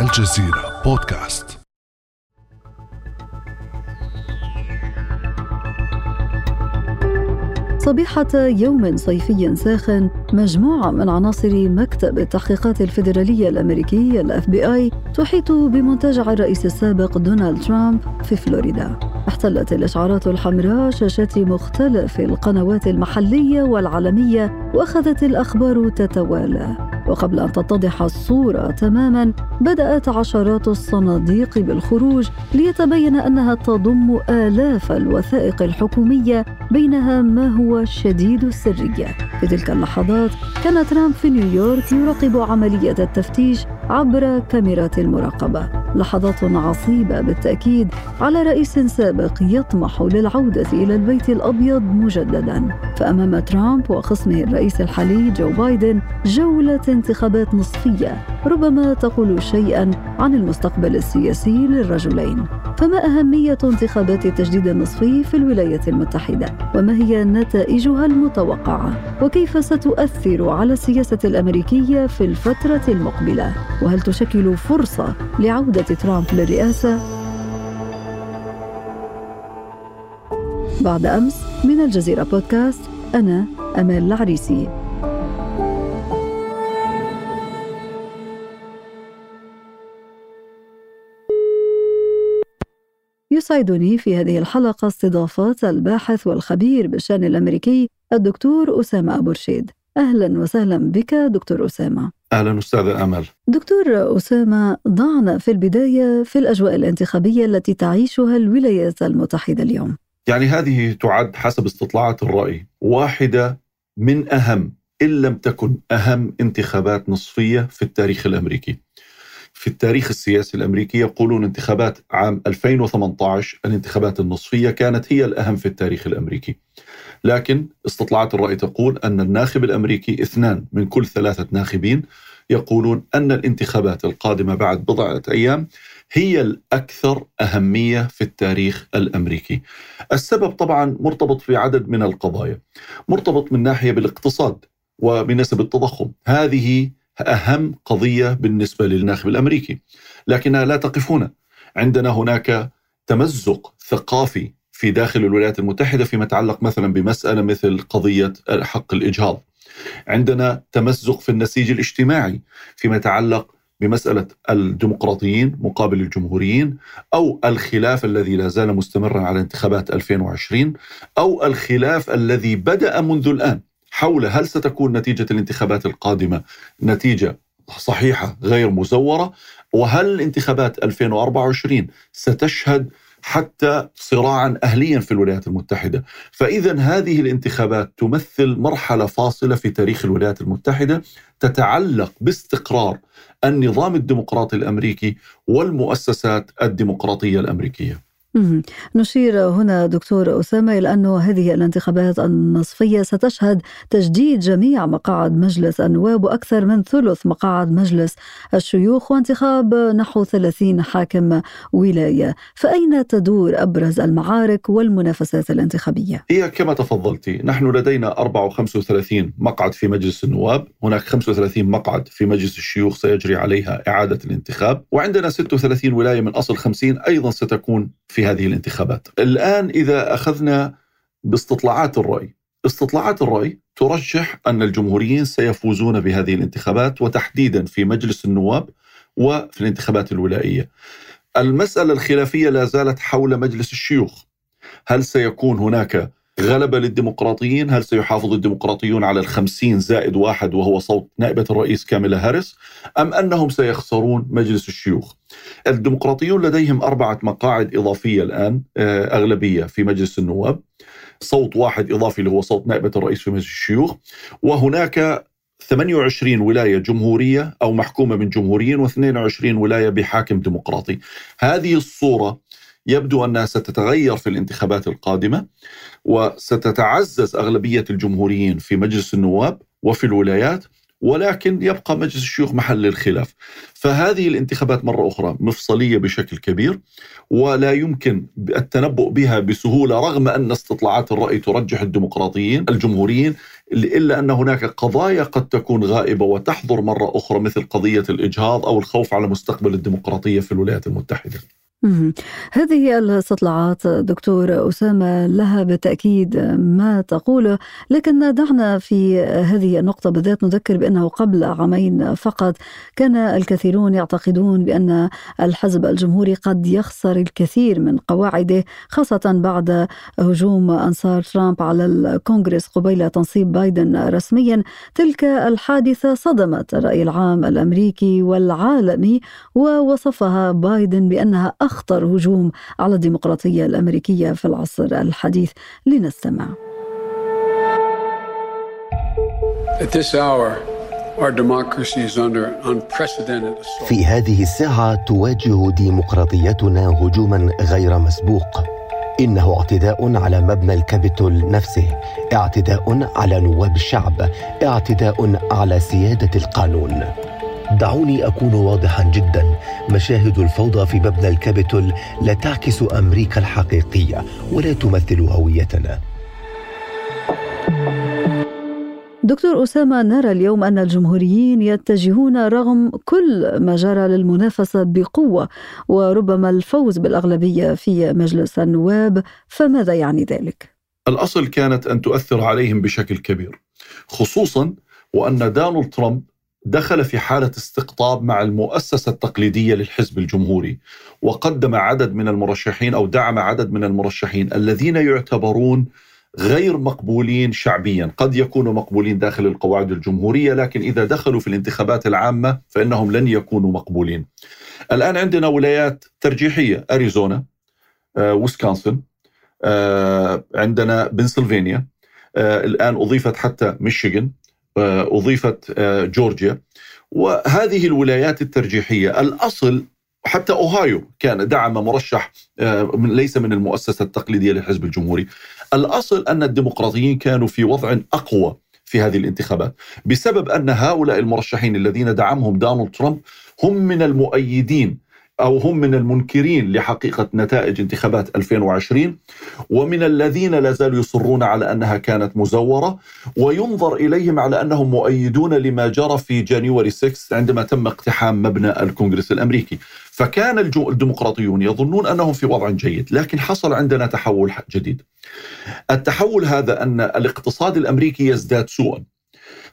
الجزيرة بودكاست. صبيحة يوم صيفي ساخن مجموعة من عناصر مكتب التحقيقات الفيدرالية الأمريكي الأف بي آي تحيط بمنتجع الرئيس السابق دونالد ترامب في فلوريدا. احتلت الإشعارات الحمراء شاشات مختلف القنوات المحلية والعالمية وأخذت الأخبار تتوالى. وقبل أن تتضح الصورة تماما بدأت عشرات الصناديق بالخروج ليتبين أنها تضم آلاف الوثائق الحكومية بينها ما هو شديد السرية. في تلك اللحظات كان ترامب في نيويورك يراقب عملية التفتيش عبر كاميرات المراقبة. لحظات عصيبة بالتأكيد على رئيس سابق يطمح للعودة إلى البيت الأبيض مجددا. فأمام ترامب وخصمه الرئيس الحالي جو بايدن جولة انتخابات نصفية. ربما تقول شيئا عن المستقبل السياسي للرجلين فما أهمية انتخابات التجديد النصفي في الولايات المتحدة؟ وما هي نتائجها المتوقعة؟ وكيف ستؤثر على السياسة الأمريكية في الفترة المقبلة؟ وهل تشكل فرصة لعودة ترامب للرئاسة؟ بعد أمس من الجزيرة بودكاست أنا أمال العريسي يسعدني في هذه الحلقة استضافة الباحث والخبير بالشأن الأمريكي الدكتور أسامة أبو رشيد. أهلا وسهلا بك دكتور أسامة. أهلا أستاذة أمل. دكتور أسامة ضعنا في البداية في الأجواء الانتخابية التي تعيشها الولايات المتحدة اليوم. يعني هذه تعد حسب استطلاعات الرأي واحدة من أهم إن لم تكن أهم انتخابات نصفية في التاريخ الأمريكي. في التاريخ السياسي الأمريكي يقولون انتخابات عام 2018 الانتخابات النصفية كانت هي الأهم في التاريخ الأمريكي. لكن استطلاعات الرأي تقول أن الناخب الأمريكي اثنان من كل ثلاثة ناخبين يقولون أن الانتخابات القادمة بعد بضعة أيام هي الأكثر أهمية في التاريخ الأمريكي. السبب طبعا مرتبط في عدد من القضايا. مرتبط من ناحية بالاقتصاد وبنسب التضخم، هذه أهم قضية بالنسبة للناخب الأمريكي. لكنها لا تقف هنا عندنا هناك تمزق ثقافي في داخل الولايات المتحدة فيما يتعلق مثلا بمسألة مثل قضية حق الإجهاض. عندنا تمزق في النسيج الاجتماعي فيما يتعلق بمسألة الديمقراطيين مقابل الجمهوريين أو الخلاف الذي لا زال مستمرا على انتخابات 2020 أو الخلاف الذي بدأ منذ الآن. حول هل ستكون نتيجة الانتخابات القادمة نتيجة صحيحة غير مزورة وهل الانتخابات 2024 ستشهد حتى صراعا اهليا في الولايات المتحدة، فاذا هذه الانتخابات تمثل مرحلة فاصلة في تاريخ الولايات المتحدة تتعلق باستقرار النظام الديمقراطي الأمريكي والمؤسسات الديمقراطية الأمريكية. نشير هنا دكتور أسامة إلى أن هذه الانتخابات النصفية ستشهد تجديد جميع مقاعد مجلس النواب وأكثر من ثلث مقاعد مجلس الشيوخ وانتخاب نحو 30 حاكم ولاية فأين تدور أبرز المعارك والمنافسات الانتخابية؟ هي كما تفضلتي نحن لدينا 34 مقعد في مجلس النواب هناك 35 مقعد في مجلس الشيوخ سيجري عليها إعادة الانتخاب وعندنا 36 ولاية من أصل 50 أيضا ستكون في هذه الانتخابات. الآن إذا أخذنا باستطلاعات الرأي استطلاعات الرأي ترجح أن الجمهوريين سيفوزون بهذه الانتخابات وتحديدا في مجلس النواب وفي الانتخابات الولائية. المسألة الخلافية لا زالت حول مجلس الشيوخ. هل سيكون هناك غلبة للديمقراطيين هل سيحافظ الديمقراطيون على الخمسين زائد واحد وهو صوت نائبة الرئيس كاميلا هاريس أم أنهم سيخسرون مجلس الشيوخ؟ الديمقراطيون لديهم أربعة مقاعد إضافية الآن آه، أغلبية في مجلس النواب صوت واحد إضافي اللي هو صوت نائبة الرئيس في مجلس الشيوخ وهناك 28 ولاية جمهورية أو محكومة من جمهوريين و22 ولاية بحاكم ديمقراطي. هذه الصورة يبدو أنها ستتغير في الانتخابات القادمة وستتعزز أغلبية الجمهوريين في مجلس النواب وفي الولايات ولكن يبقى مجلس الشيوخ محل الخلاف. فهذه الانتخابات مرة أخرى مفصلية بشكل كبير ولا يمكن التنبؤ بها بسهولة رغم أن استطلاعات الرأي ترجح الديمقراطيين الجمهوريين إلا أن هناك قضايا قد تكون غائبة وتحضر مرة أخرى مثل قضية الإجهاض أو الخوف على مستقبل الديمقراطية في الولايات المتحدة. هذه الاستطلاعات دكتور أسامة لها بالتأكيد ما تقوله لكن دعنا في هذه النقطة بالذات نذكر بأنه قبل عامين فقط كان الكثيرون يعتقدون بأن الحزب الجمهوري قد يخسر الكثير من قواعده خاصة بعد هجوم أنصار ترامب على الكونغرس قبيل تنصيب بايدن رسميا. تلك الحادثة صدمت الرأي العام الأمريكي والعالمي ووصفها بايدن بأنها أخطر هجوم على الديمقراطية الأمريكية في العصر الحديث. لنستمع. At this hour, our democracy is under unprecedented assault. في هذه الساعة تواجه ديمقراطيتنا هجوما غير مسبوق. إنه اعتداء على مبنى الكابيتول نفسه اعتداء على نواب الشعب اعتداء على سيادة القانون. دعوني أكون واضحا جدا. مشاهد الفوضى في مبنى الكابيتول لا تعكس أمريكا الحقيقية ولا تمثل هويتنا. دكتور أسامة نرى اليوم أن الجمهوريين يتجهون رغم كل ما جرى للمنافسة بقوة وربما الفوز بالأغلبية في مجلس النواب. فماذا يعني ذلك؟ الأصل كانت أن تؤثر عليهم بشكل كبير خصوصا وأن دونالد ترامب دخل في حالة استقطاب مع المؤسسة التقليدية للحزب الجمهوري وقدم عدد من المرشحين أو دعم عدد من المرشحين الذين يعتبرون غير مقبولين شعبيا. قد يكونوا مقبولين داخل القواعد الجمهورية لكن إذا دخلوا في الانتخابات العامة فإنهم لن يكونوا مقبولين. الآن عندنا ولايات ترجيحية أريزونا آه، ويسكونسن آه، عندنا بنسلفانيا آه، الآن أضيفت حتى ميشيغان. آه، أضيفت آه، جورجيا. وهذه الولايات الترجيحية الأصل حتى أوهايو كان دعم مرشح آه، ليس من المؤسسة التقليدية للحزب الجمهوري. الأصل أن الديمقراطيين كانوا في وضع أقوى في هذه الانتخابات بسبب أن هؤلاء المرشحين الذين دعمهم دونالد ترامب هم من المؤيدين أو هم من المنكرين لحقيقة نتائج انتخابات 2020 ومن الذين لا زالوا يصرون على أنها كانت مزورة وينظر إليهم على أنهم مؤيدون لما جرى في جانيوري 6 عندما تم اقتحام مبنى الكونغرس الأمريكي. فكان الديمقراطيون يظنون أنهم في وضع جيد لكن حصل عندنا تحول جديد. التحول هذا أن الاقتصاد الأمريكي يزداد سوءا.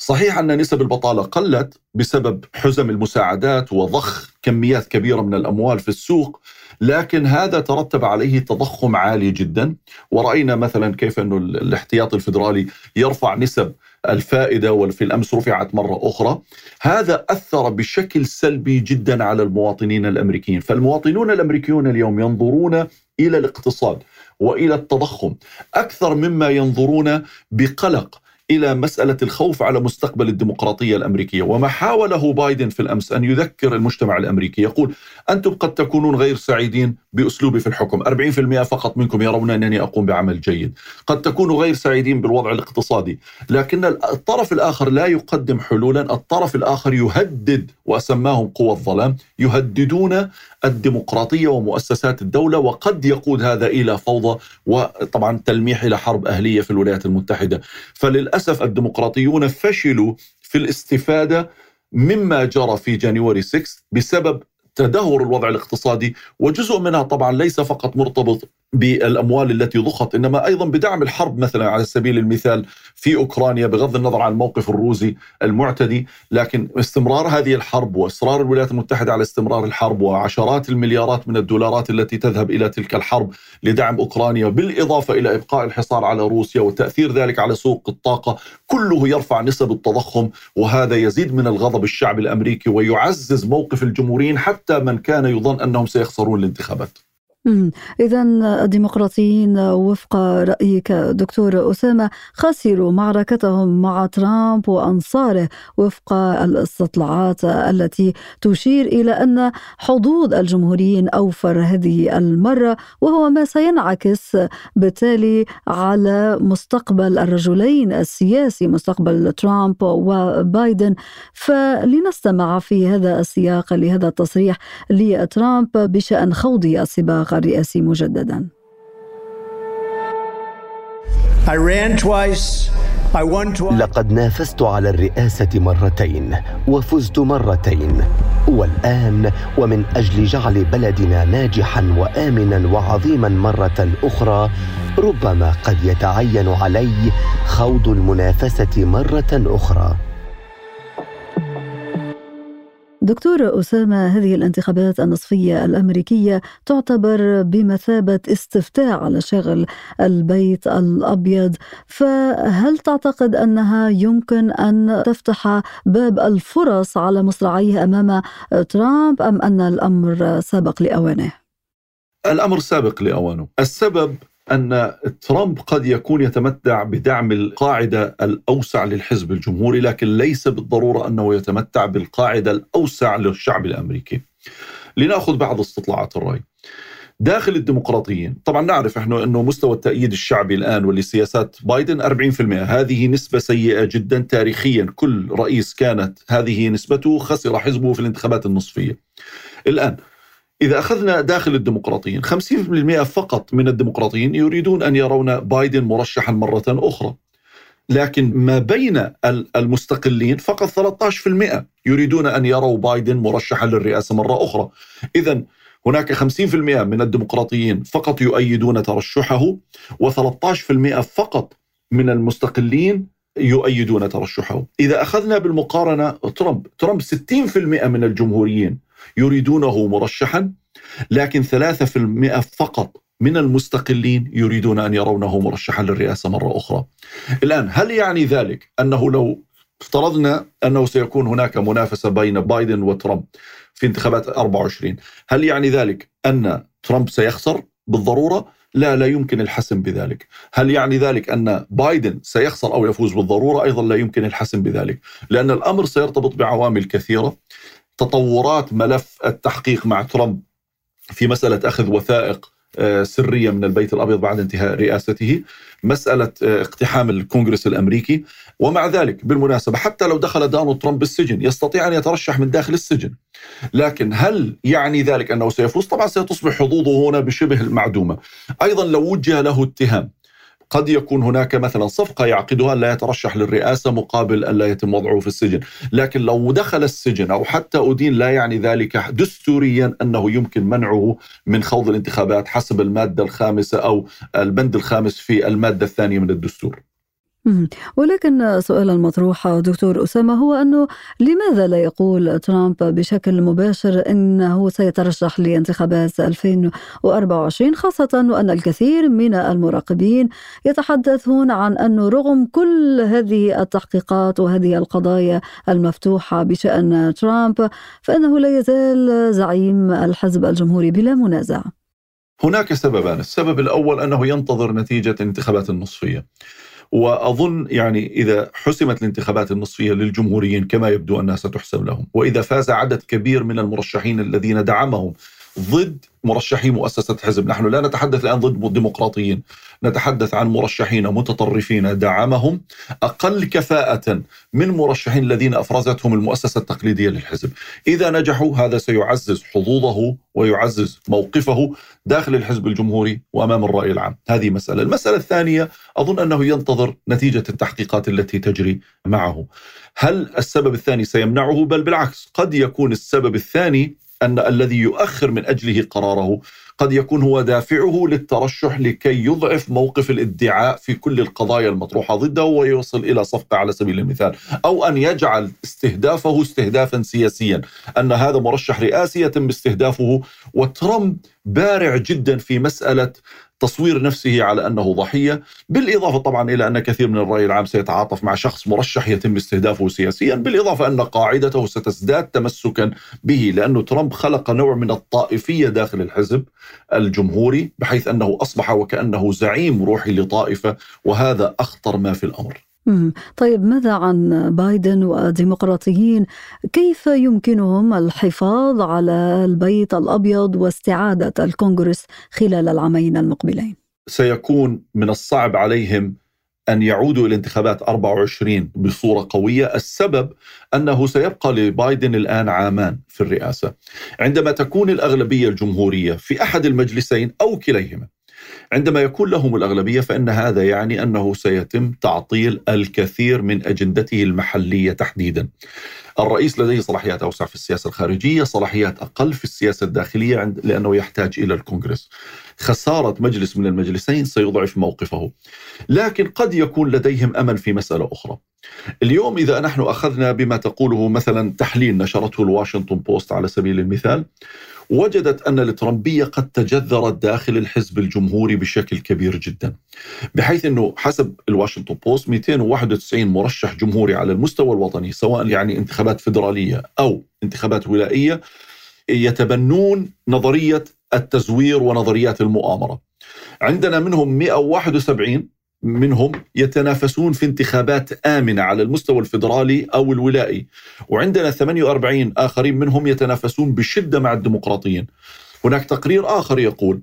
صحيح أن نسب البطالة قلت بسبب حزم المساعدات وضخ كميات كبيرة من الأموال في السوق لكن هذا ترتب عليه تضخم عالي جدا. ورأينا مثلا كيف أنه الاحتياطي الفدرالي يرفع نسب الفائدة وفي الأمس رفعت مرة أخرى. هذا أثر بشكل سلبي جدا على المواطنين الأمريكيين. فالمواطنون الأمريكيون اليوم ينظرون إلى الاقتصاد وإلى التضخم أكثر مما ينظرون بقلق إلى مسألة الخوف على مستقبل الديمقراطية الأمريكية. وما حاوله بايدن في الأمس أن يذكر المجتمع الأمريكي. يقول أنتم قد تكونون غير سعيدين بأسلوبي في الحكم. 40% فقط منكم يرون أنني أقوم بعمل جيد. قد تكونوا غير سعيدين بالوضع الاقتصادي. لكن الطرف الآخر لا يقدم حلولا. الطرف الآخر يهدد وأسماهم قوى الظلام. يهددون الديمقراطية ومؤسسات الدولة. وقد يقود هذا إلى فوضى وطبعا تلميح إلى حرب أهلية في الولايات المتحدة. فللأسف الديمقراطيون فشلوا في الاستفادة مما جرى في جانيوري 6 بسبب تدهور الوضع الاقتصادي وجزء منها طبعا ليس فقط مرتبط بالأموال التي ضخت إنما أيضا بدعم الحرب مثلا على سبيل المثال في أوكرانيا بغض النظر عن الموقف الروسي المعتدي لكن استمرار هذه الحرب وإصرار الولايات المتحدة على استمرار الحرب وعشرات المليارات من الدولارات التي تذهب إلى تلك الحرب لدعم أوكرانيا بالإضافة إلى إبقاء الحصار على روسيا وتأثير ذلك على سوق الطاقة كله يرفع نسب التضخم وهذا يزيد من الغضب الشعب الأمريكي ويعزز موقف الجمهوريين حتى من كان يظن أنهم سيخسرون الانتخابات. إذا الديمقراطيين وفق رأيك دكتور أسامة خسروا معركتهم مع ترامب وأنصاره وفق الاستطلاعات التي تشير إلى أن حظوظ الجمهوريين أوفر هذه المرة وهو ما سينعكس بالتالي على مستقبل الرجلين السياسي مستقبل ترامب وبايدن. فلنستمع في هذا السياق لهذا التصريح لترامب بشأن خوض السباق. الرئاسي مجددا. لقد نافست على الرئاسة مرتين وفزت مرتين. والآن ومن أجل جعل بلدنا ناجحا وآمنا وعظيما مرة أخرى ربما قد يتعين علي خوض المنافسة مرة أخرى. دكتور أسامة هذه الانتخابات النصفية الأمريكية تعتبر بمثابة استفتاء على شغل البيت الأبيض فهل تعتقد أنها يمكن أن تفتح باب الفرص على مصراعيه أمام ترامب أم أن الأمر سابق لأوانه؟ الأمر سابق لأوانه السبب أن ترامب قد يكون يتمتع بدعم القاعدة الأوسع للحزب الجمهوري لكن ليس بالضرورة أنه يتمتع بالقاعدة الأوسع للشعب الأمريكي. لنأخذ بعض استطلاعات الرأي. داخل الديمقراطيين طبعا نعرف إحنا إنه مستوى التأييد الشعبي الآن ولسياسات بايدن 40% هذه نسبة سيئة جدا تاريخيا كل رئيس كانت هذه نسبته خسر حزبه في الانتخابات النصفية الآن إذا أخذنا داخل الديمقراطيين 50% فقط من الديمقراطيين يريدون أن يرون بايدن مرشحا مرة أخرى. لكن ما بين المستقلين فقط 13% يريدون أن يروا بايدن مرشحا للرئاسة مرة أخرى. إذا هناك 50% من الديمقراطيين فقط يؤيدون ترشحه و13% فقط من المستقلين يؤيدون ترشحه. إذا أخذنا بالمقارنة ترامب ترامب 60% من الجمهوريين يريدونه مرشحا لكن 3% فقط من المستقلين يريدون أن يرونه مرشحا للرئاسة مرة أخرى. الآن هل يعني ذلك أنه لو افترضنا أنه سيكون هناك منافسة بين بايدن وترامب في انتخابات 24 هل يعني ذلك أن ترامب سيخسر؟ بالضرورة لا لا يمكن الحسم بذلك. هل يعني ذلك أن بايدن سيخسر أو يفوز بالضرورة؟ أيضا لا يمكن الحسم بذلك لأن الأمر سيرتبط بعوامل كثيرة. تطورات ملف التحقيق مع ترامب في مسألة أخذ وثائق آه، سرية من البيت الأبيض بعد انتهاء رئاسته مسألة آه، اقتحام الكونغرس الأمريكي ومع ذلك بالمناسبة حتى لو دخل دونالد ترامب السجن يستطيع أن يترشح من داخل السجن لكن هل يعني ذلك أنه سيفوز؟ طبعا ستصبح حظوظه هنا بشبه المعدومة أيضا لو وجه له اتهام قد يكون هناك مثلا صفقة يعقدها لا يترشح للرئاسة مقابل أن لا يتم وضعه في السجن. لكن لو دخل السجن أو حتى أدين لا يعني ذلك دستوريا أنه يمكن منعه من خوض الانتخابات حسب المادة الخامسة أو البند الخامس في المادة الثانية من الدستور. ولكن سؤال المطروح دكتور أسامة هو أنه لماذا لا يقول ترامب بشكل مباشر أنه سيترشح لانتخابات 2024 خاصة وأن الكثير من المراقبين يتحدثون عن أنه رغم كل هذه التحقيقات وهذه القضايا المفتوحة بشأن ترامب فإنه لا يزال زعيم الحزب الجمهوري بلا منازع. هناك سببان السبب الأول أنه ينتظر نتيجة الانتخابات النصفية وأظن يعني إذا حسمت الانتخابات النصفية للجمهوريين كما يبدو أنها ستحسم لهم، وإذا فاز عدد كبير من المرشحين الذين دعمهم ضد مرشحي مؤسسة حزب. نحن لا نتحدث الآن ضد الديمقراطيين نتحدث عن مرشحين متطرفين دعمهم أقل كفاءة من مرشحين الذين أفرزتهم المؤسسة التقليدية للحزب. إذا نجحوا هذا سيعزز حظوظه ويعزز موقفه داخل الحزب الجمهوري وأمام الرأي العام. هذه مسألة. المسألة الثانية أظن أنه ينتظر نتيجة التحقيقات التي تجري معه. هل السبب الثاني سيمنعه؟ بل بالعكس قد يكون السبب الثاني أن الذي يؤخر من أجله قراره قد يكون هو دافعه للترشح لكي يضعف موقف الادعاء في كل القضايا المطروحة ضده ويوصل إلى صفقة على سبيل المثال أو أن يجعل استهدافه استهدافا سياسيا. أن هذا مرشح رئاسي يتم استهدافه وترامب بارع جدا في مسألة تصوير نفسه على أنه ضحية، بالإضافة طبعا إلى أن كثير من الرأي العام سيتعاطف مع شخص مرشح يتم استهدافه سياسيا، بالإضافة أن قاعدته ستزداد تمسكا به لأنه ترامب خلق نوع من الطائفية داخل الحزب الجمهوري بحيث أنه أصبح وكأنه زعيم روحي لطائفة وهذا أخطر ما في الأمر. طيب ماذا عن بايدن والديمقراطيين كيف يمكنهم الحفاظ على البيت الأبيض واستعادة الكونغرس خلال العامين المقبلين؟ سيكون من الصعب عليهم أن يعودوا إلى انتخابات 24 بصورة قوية. السبب أنه سيبقى لبايدن الآن عامان في الرئاسة. عندما تكون الأغلبية الجمهورية في أحد المجلسين أو كليهما عندما يكون لهم الأغلبية فإن هذا يعني أنه سيتم تعطيل الكثير من أجندته المحلية تحديدا. الرئيس لديه صلاحيات أوسع في السياسة الخارجية صلاحيات أقل في السياسة الداخلية لأنه يحتاج إلى الكونغرس. خسارة مجلس من المجلسين سيضعف موقفه. لكن قد يكون لديهم أمل في مسألة أخرى. اليوم إذا نحن أخذنا بما تقوله مثلا تحليل نشرته الواشنطن بوست على سبيل المثال وجدت أن الترامبية قد تجذرت داخل الحزب الجمهوري بشكل كبير جدا بحيث أنه حسب الواشنطن بوست 291 مرشح جمهوري على المستوى الوطني سواء يعني انتخابات فيدرالية أو انتخابات ولائية يتبنون نظرية التزوير ونظريات المؤامرة. عندنا منهم 171 منهم يتنافسون في انتخابات آمنة على المستوى الفيدرالي أو الولائي. وعندنا 48 آخرين منهم يتنافسون بشدة مع الديمقراطيين. هناك تقرير آخر يقول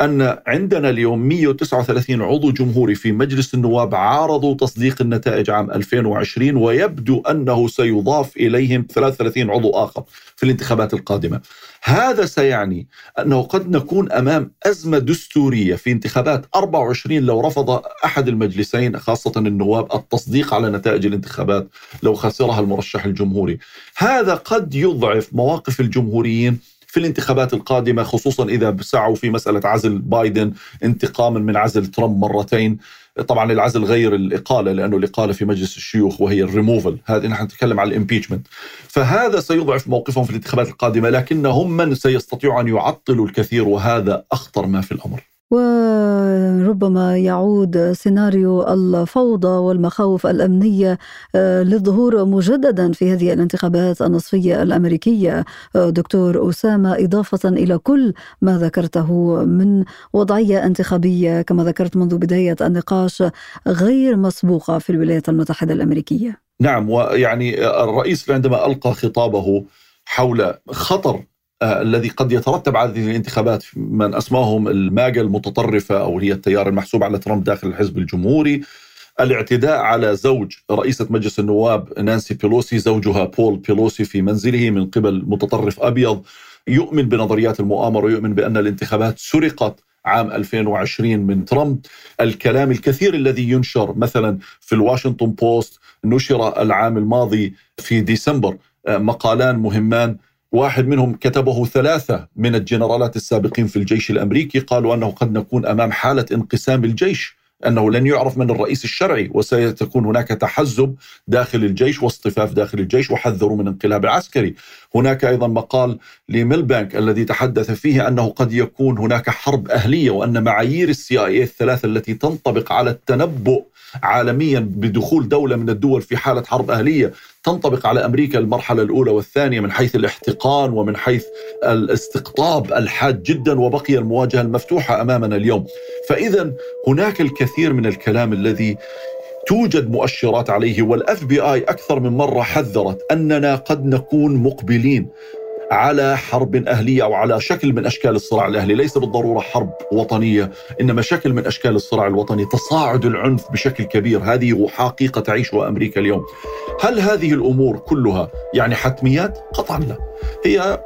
أن عندنا اليوم 139 عضو جمهوري في مجلس النواب عارضوا تصديق النتائج عام 2020 ويبدو أنه سيضاف إليهم 33 عضو آخر في الانتخابات القادمة. هذا سيعني أنه قد نكون أمام أزمة دستورية في انتخابات 24 لو رفض أحد المجلسين خاصة النواب التصديق على نتائج الانتخابات لو خسرها المرشح الجمهوري. هذا قد يضعف مواقف الجمهوريين في الانتخابات القادمة خصوصا إذا سعوا في مسألة عزل بايدن انتقاما من عزل ترامب مرتين. طبعا العزل غير الإقالة لأنه الإقالة في مجلس الشيوخ وهي الريموفل هذه نحن نتكلم عن ال impeachment فهذا سيضعف موقفهم في الانتخابات القادمة لكنهم من سيستطيعوا أن يعطلوا الكثير وهذا أخطر ما في الأمر. وربما يعود سيناريو الفوضى والمخاوف الأمنية آه، للظهور مجددا في هذه الانتخابات النصفية الأمريكية آه، دكتور اسامه إضافة إلى كل ما ذكرته من وضعية انتخابية كما ذكرت منذ بداية النقاش غير مسبوقة في الولايات المتحدة الأمريكية. نعم ويعني الرئيس عندما ألقى خطابه حول خطر الذي قد يترتب على هذه الانتخابات من أسماهم الماجا المتطرفة أو هي التيار المحسوب على ترامب داخل الحزب الجمهوري. الاعتداء على زوج رئيسة مجلس النواب نانسي بيلوسي زوجها بول بيلوسي في منزله من قبل متطرف أبيض. يؤمن بنظريات المؤامرة ويؤمن بأن الانتخابات سرقت عام 2020 من ترامب. الكلام الكثير الذي ينشر مثلا في الواشنطن بوست نشر العام الماضي في ديسمبر آه، مقالان مهمان واحد منهم كتبه ثلاثة من الجنرالات السابقين في الجيش الأمريكي قالوا أنه قد نكون أمام حالة انقسام الجيش أنه لن يعرف من الرئيس الشرعي وسيكون هناك تحزب داخل الجيش واصطفاف داخل الجيش وحذروا من انقلاب عسكري. هناك أيضا مقال لميلبانك الذي تحدث فيه أنه قد يكون هناك حرب أهلية وأن معايير السي آي الثلاثة التي تنطبق على التنبؤ عالميا بدخول دولة من الدول في حالة حرب أهلية تنطبق على أمريكا المرحلة الأولى والثانية من حيث الاحتقان ومن حيث الاستقطاب الحاد جدا وبقي المواجهة المفتوحة أمامنا اليوم. فاذا هناك الكثير من الكلام الذي توجد مؤشرات عليه والاف بي اي أكثر من مرة حذرت أننا قد نكون مقبلين على حرب أهلية أو على شكل من أشكال الصراع الأهلي ليس بالضرورة حرب وطنية إنما شكل من أشكال الصراع الوطني تصاعد العنف بشكل كبير. هذه حقيقة تعيشها أمريكا اليوم. هل هذه الأمور كلها يعني حتميات؟ قطعا لا. هي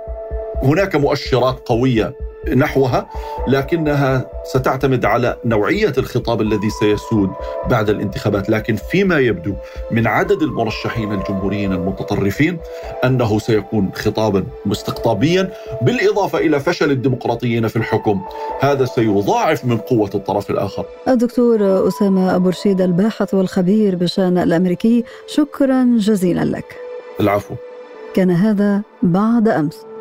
هناك مؤشرات قوية نحوها لكنها ستعتمد على نوعية الخطاب الذي سيسود بعد الانتخابات، لكن فيما يبدو من عدد المرشحين الجمهوريين المتطرفين أنه سيكون خطابا مستقطابيا بالإضافة إلى فشل الديمقراطيين في الحكم، هذا سيضاعف من قوة الطرف الآخر. الدكتور أسامة أبو رشيد الباحث والخبير بالشان الأمريكي، شكرا جزيلا لك. العفو. كان هذا بعد أمس.